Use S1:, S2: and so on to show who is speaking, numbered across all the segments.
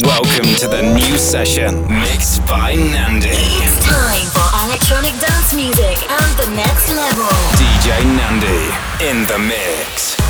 S1: Welcome to the new session, mixed by Nandi.
S2: It's time for electronic dance music and the next level.
S1: DJ Nandi in the mix.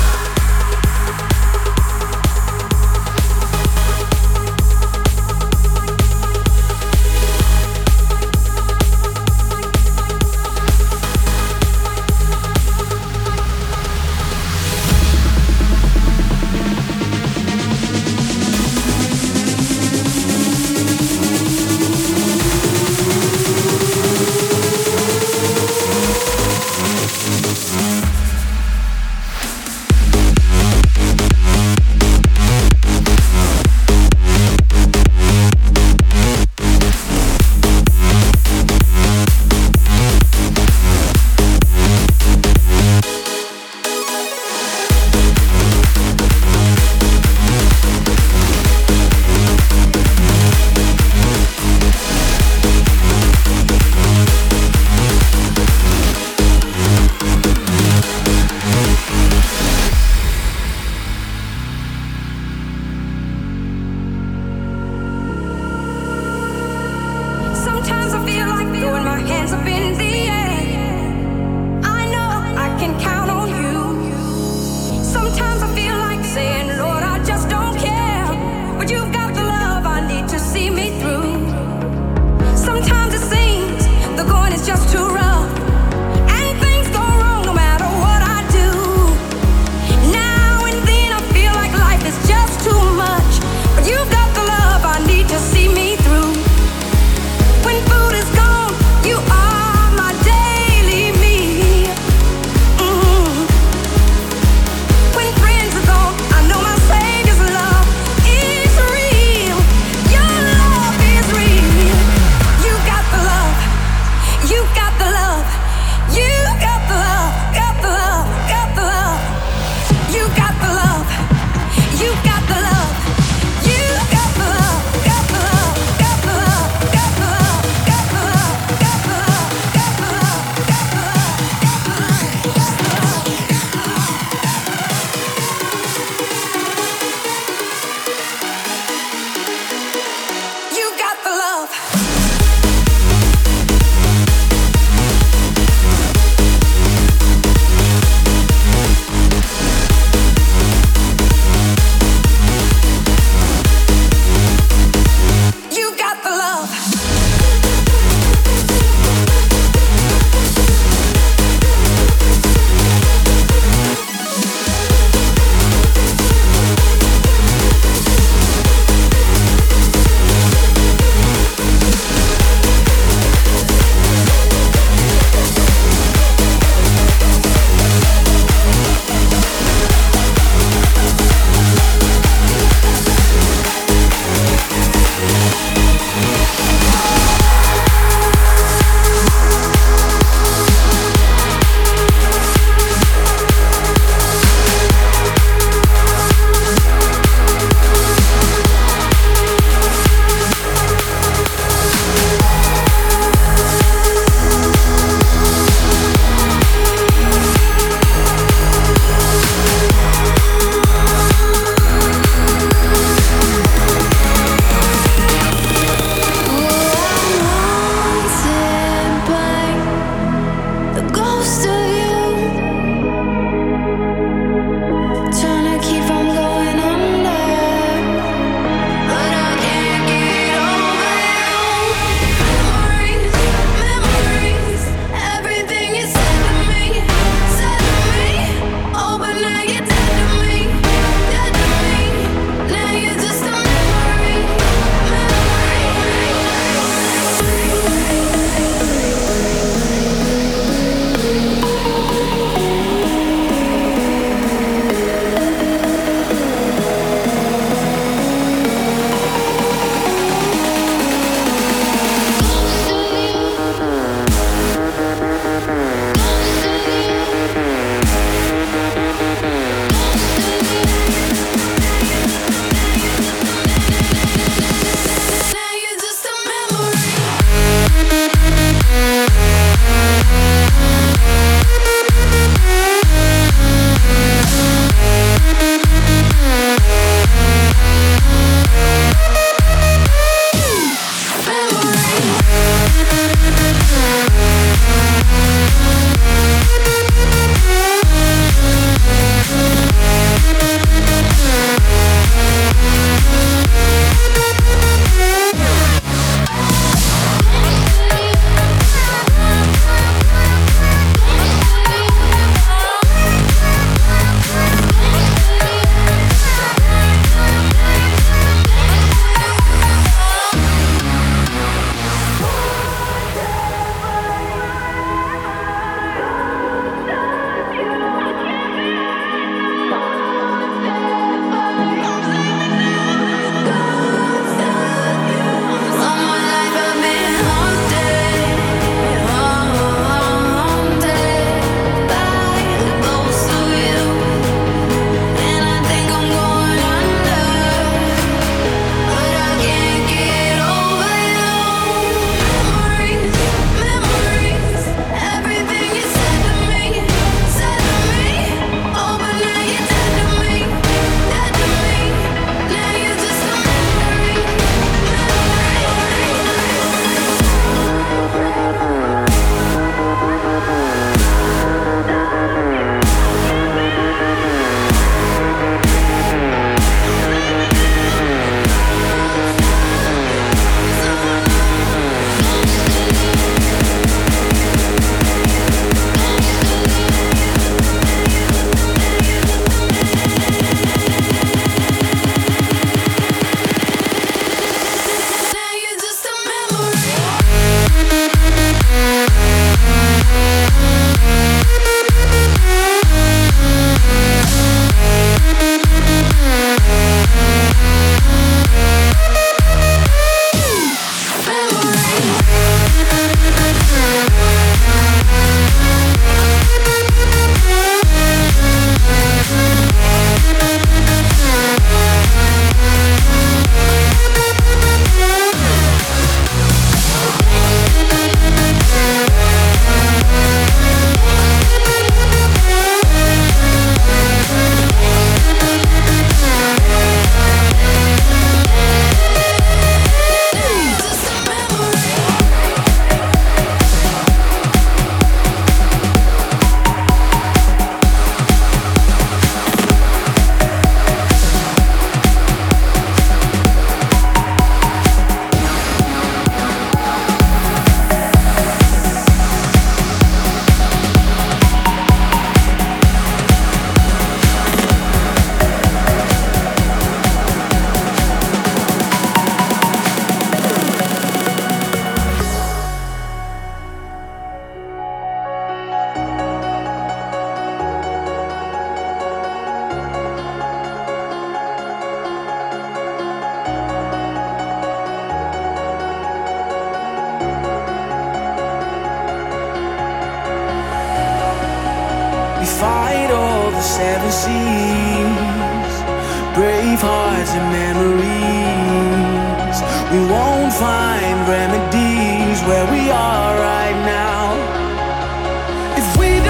S2: We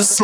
S3: just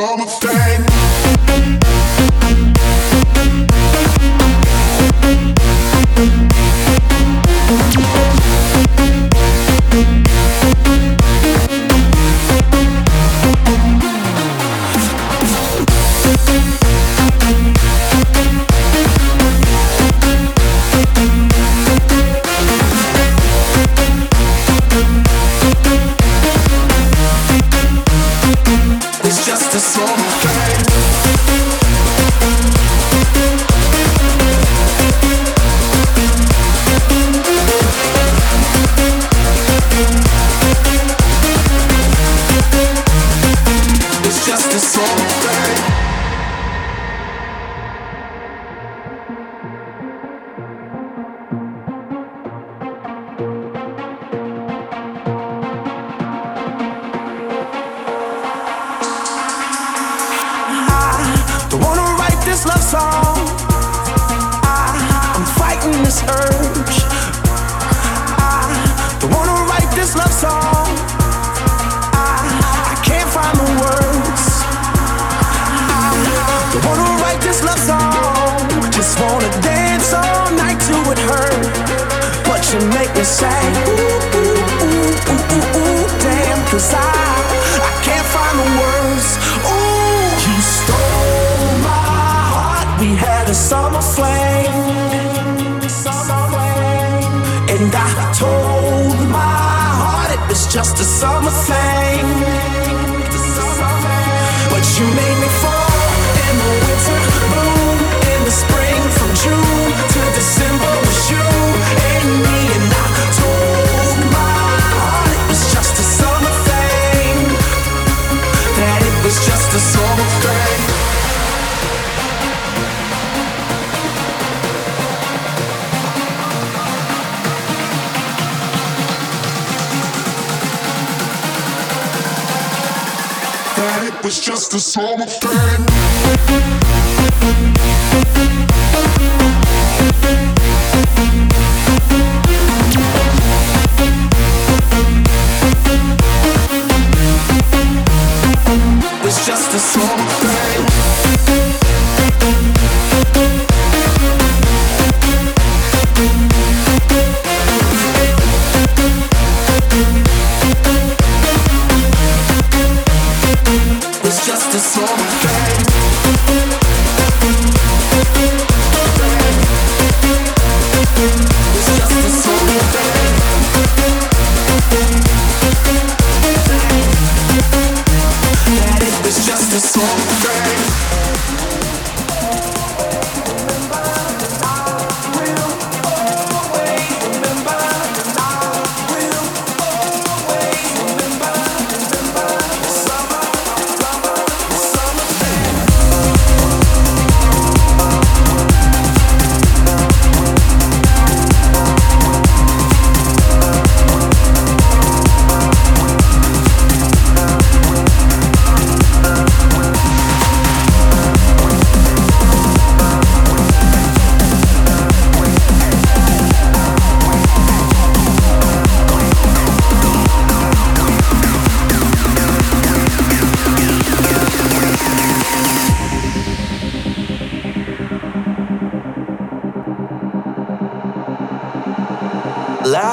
S4: was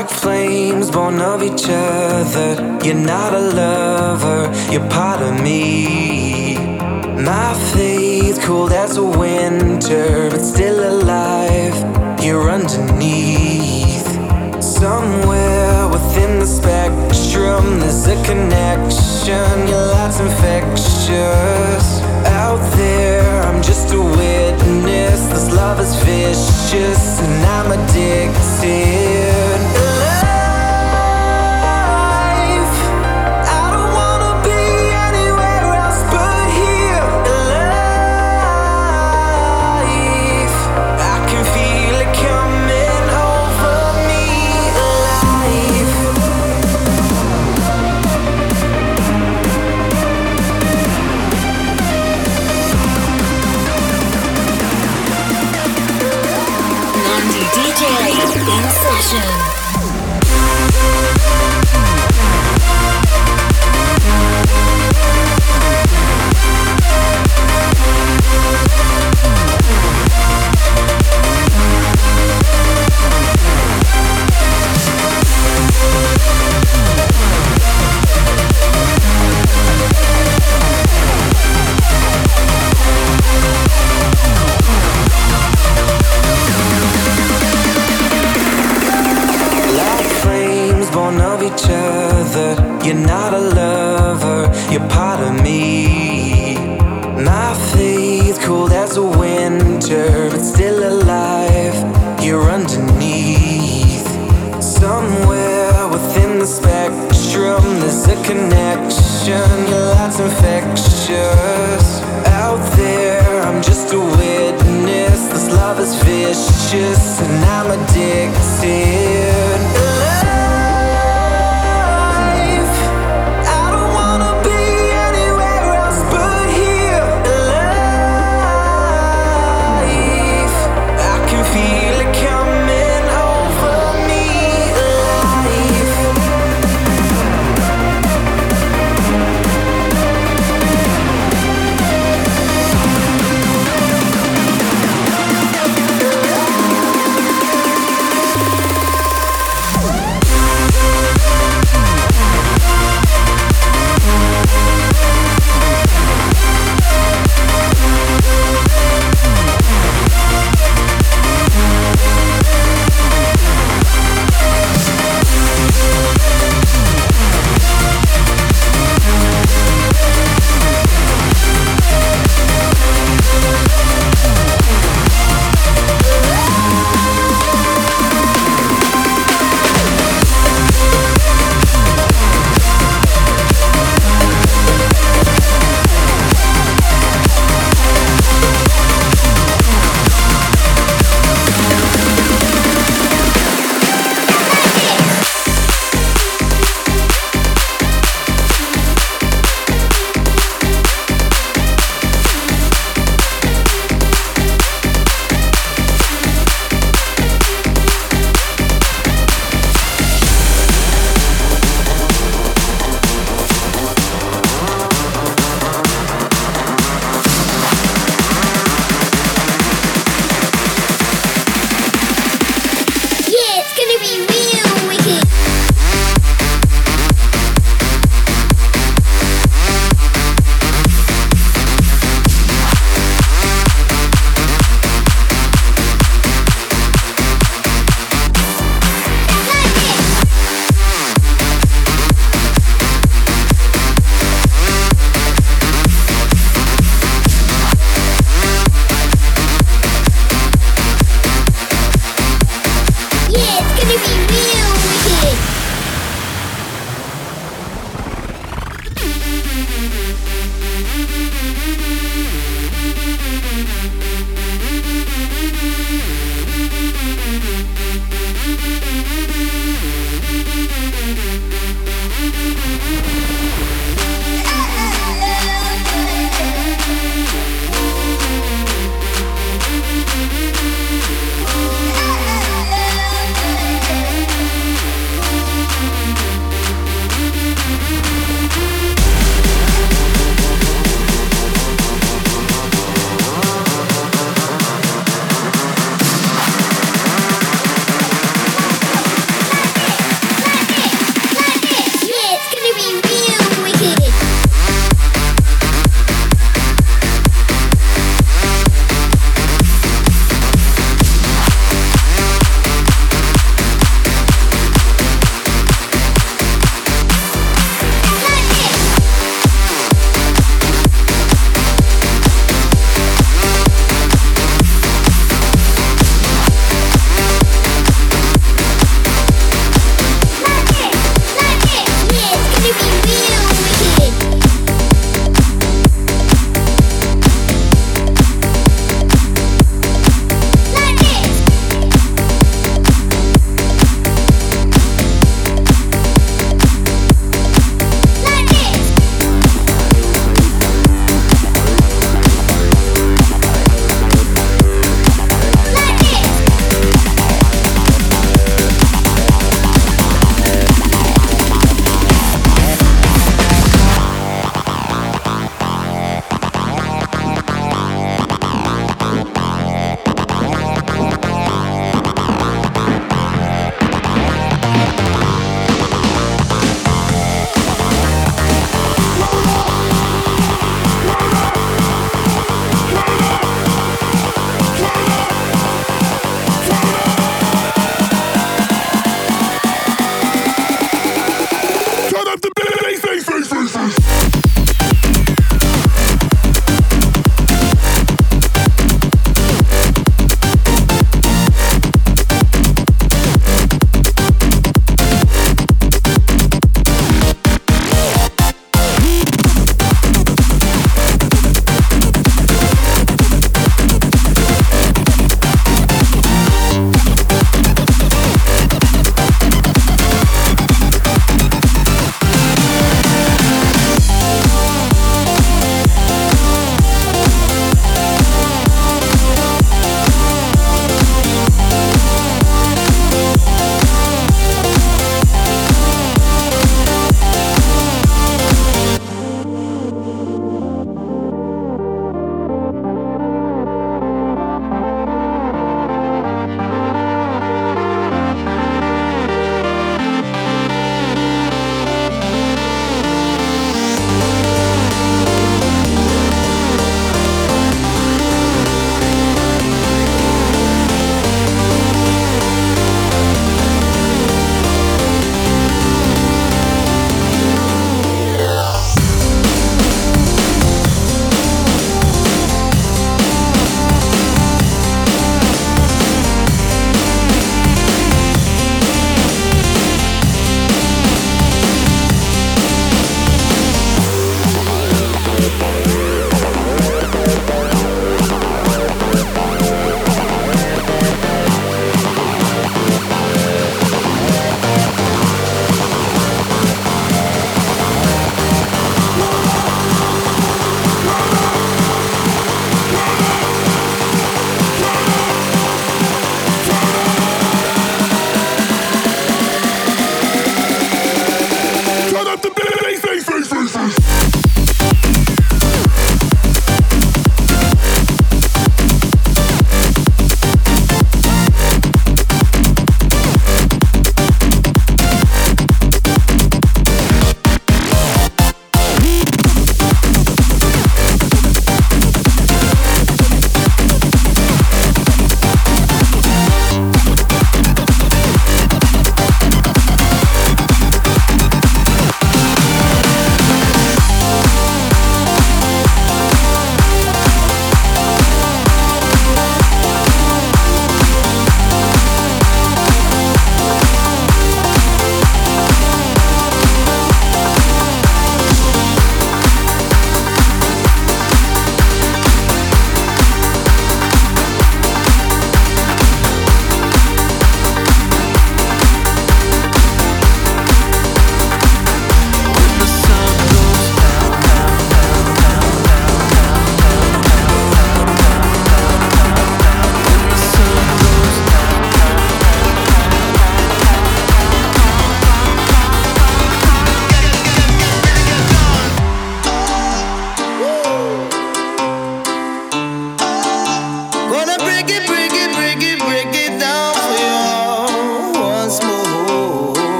S4: Like flames born of each other. You're not a lover, you're part of me. My faith cold as a winter, but still alive. You're underneath. Somewhere within the spectrum, there's a connection. Your light's infectious. Out there, I'm just a witness. This love is vicious, and I'm addicted. Born of each other. You're not a lover, you're part of me. My faith cold as a winter, but still alive. You're underneath. Somewhere within the spectrum, there's a connection. Your light's infectious. Out there, I'm just a witness. This love is vicious, and I'm addicted.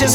S2: Get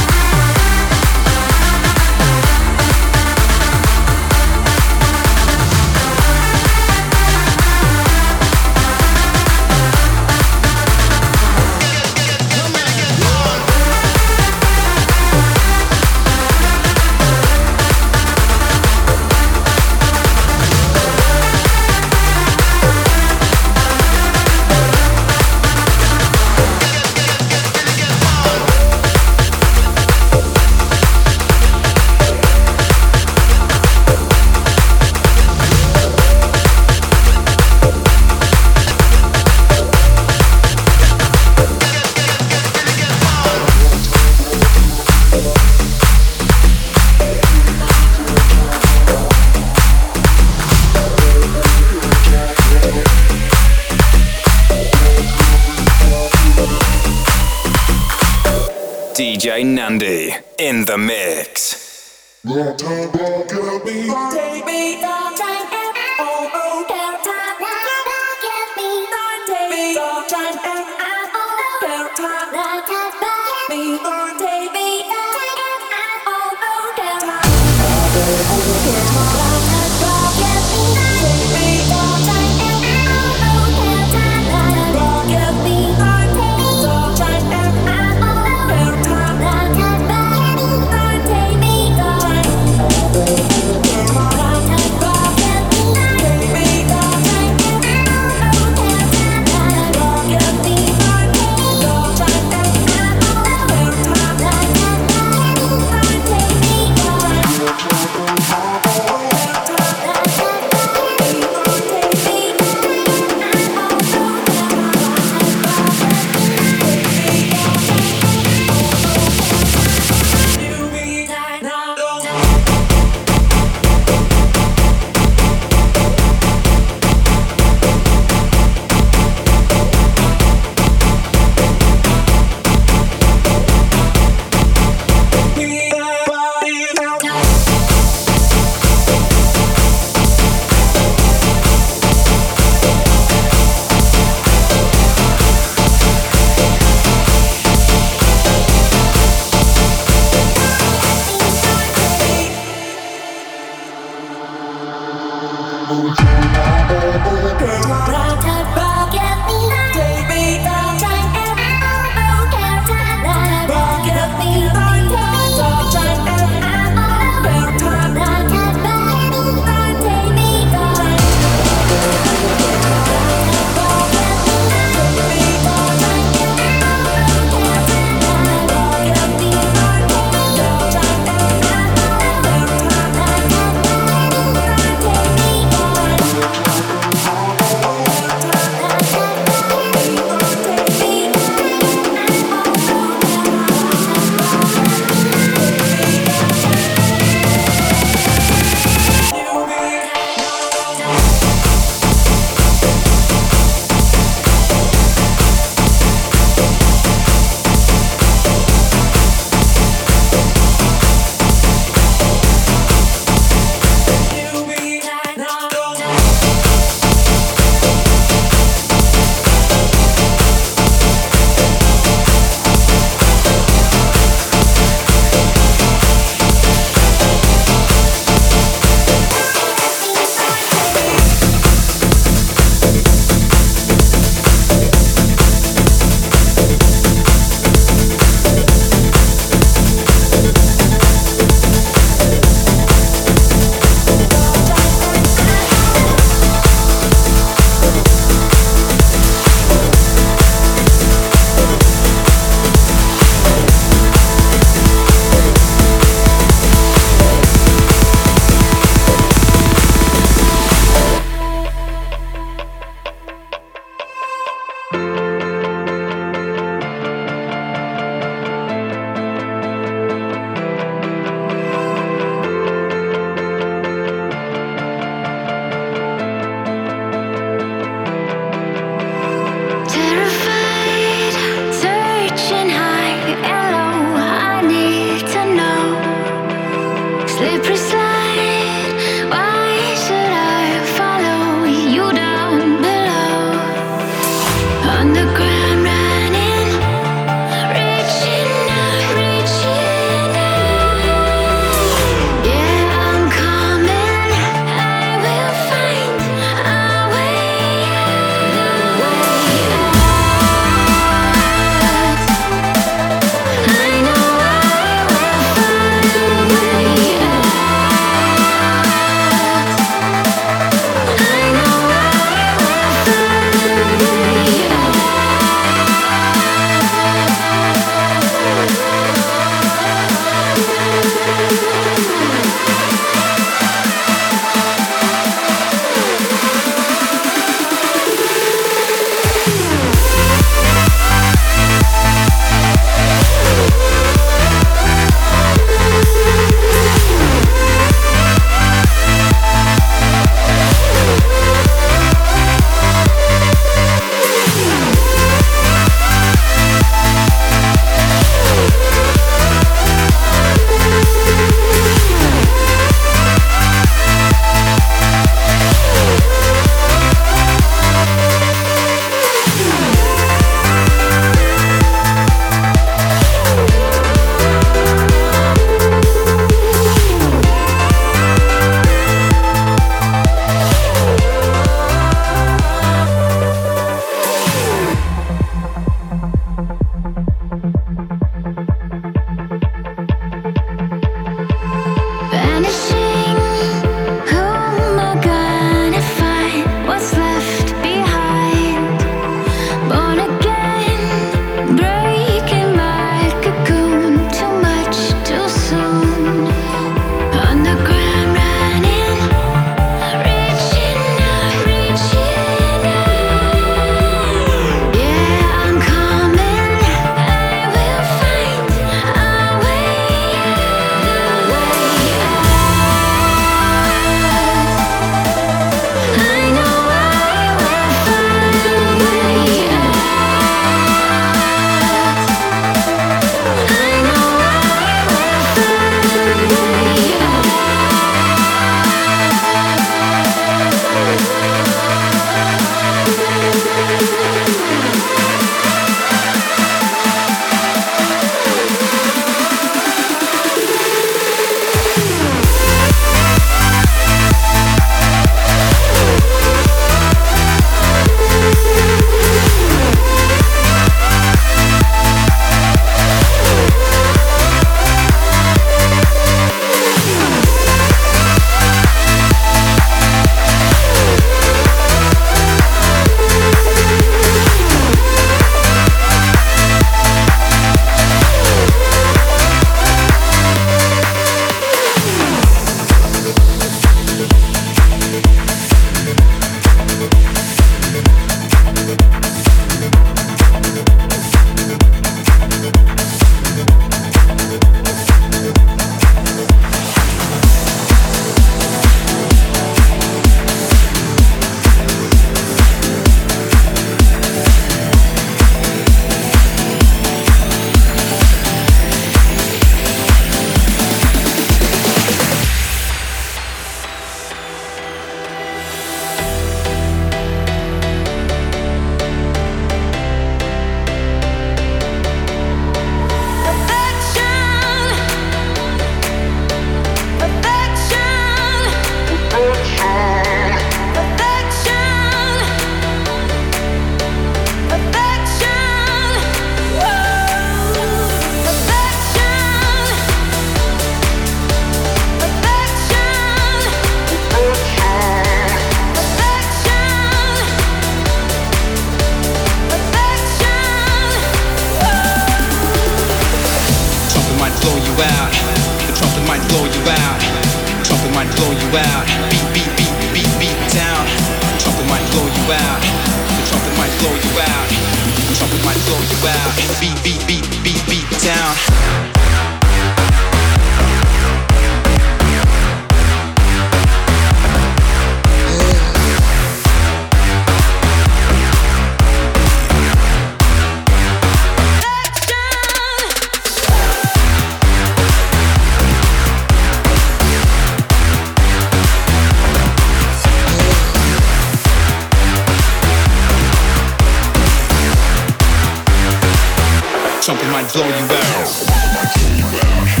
S5: might blow you out.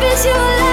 S6: is your love?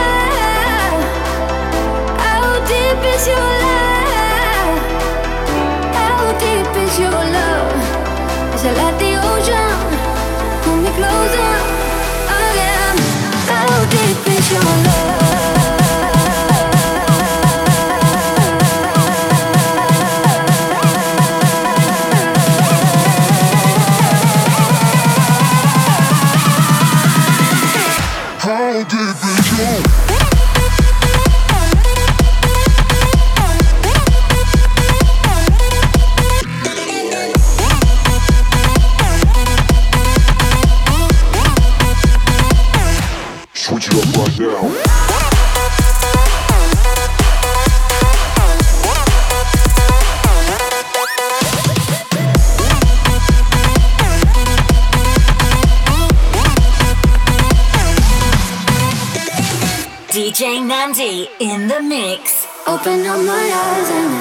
S7: DJ Nandi in the mix.
S6: Open up my eyes and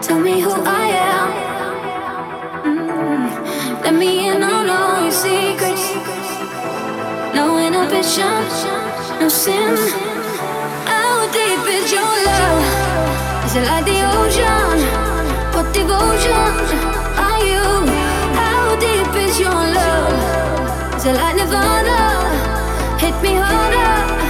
S6: tell me who I am. Mm. Let me in on all your secrets. No inhibition, no sin. How deep is your love? Is it like the ocean? What devotion are you? How deep is your love? Is it like Nirvana? Hit me harder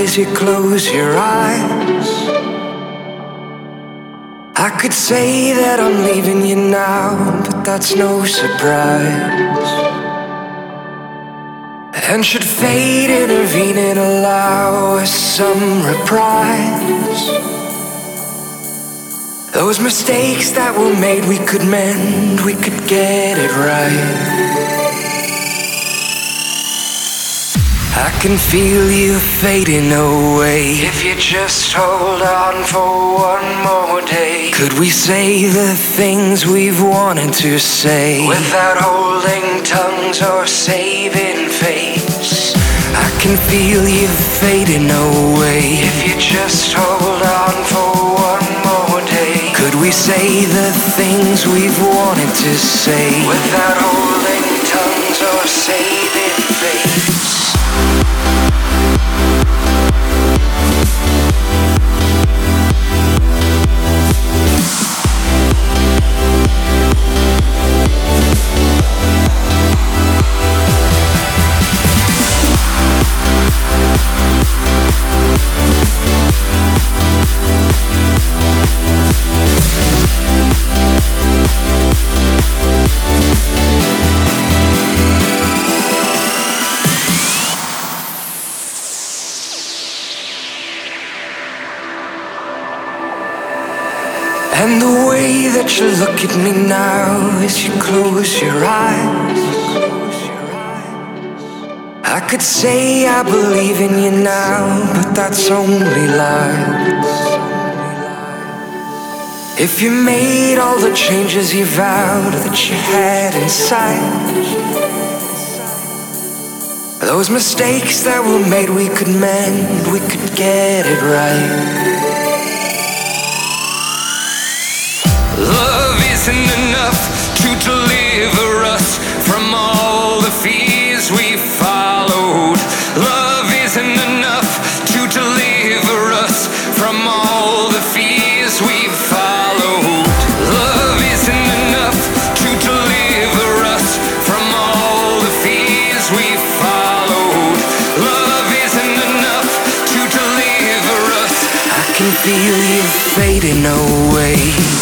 S4: as you close your eyes. I could say that I'm leaving you now, but that's no surprise. And should fate intervene and allow us some reprise? Those mistakes that were made, we could mend, we could get it right. I can feel you fading away. If you just hold on for one more day, could we say the things we've wanted to say without holding tongues or saving face? I can feel you fading away. If you just hold on for one more day, could we say the things we've wanted to say without holding
S8: look at me now as you close your eyes. I could say I believe in you now, but that's only lies. If you made all the changes you vowed that you had inside, those mistakes that were made we could mend, we could get it right. Isn't enough to deliver us from all the fears we followed. Love isn't enough to deliver us from all the fears we followed. Love isn't enough to deliver us from all the fears we followed. Love isn't enough to deliver us. I can feel you fading away.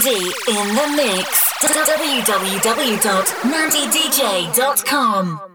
S7: DJ Nandi in the mix. www.nandydj.com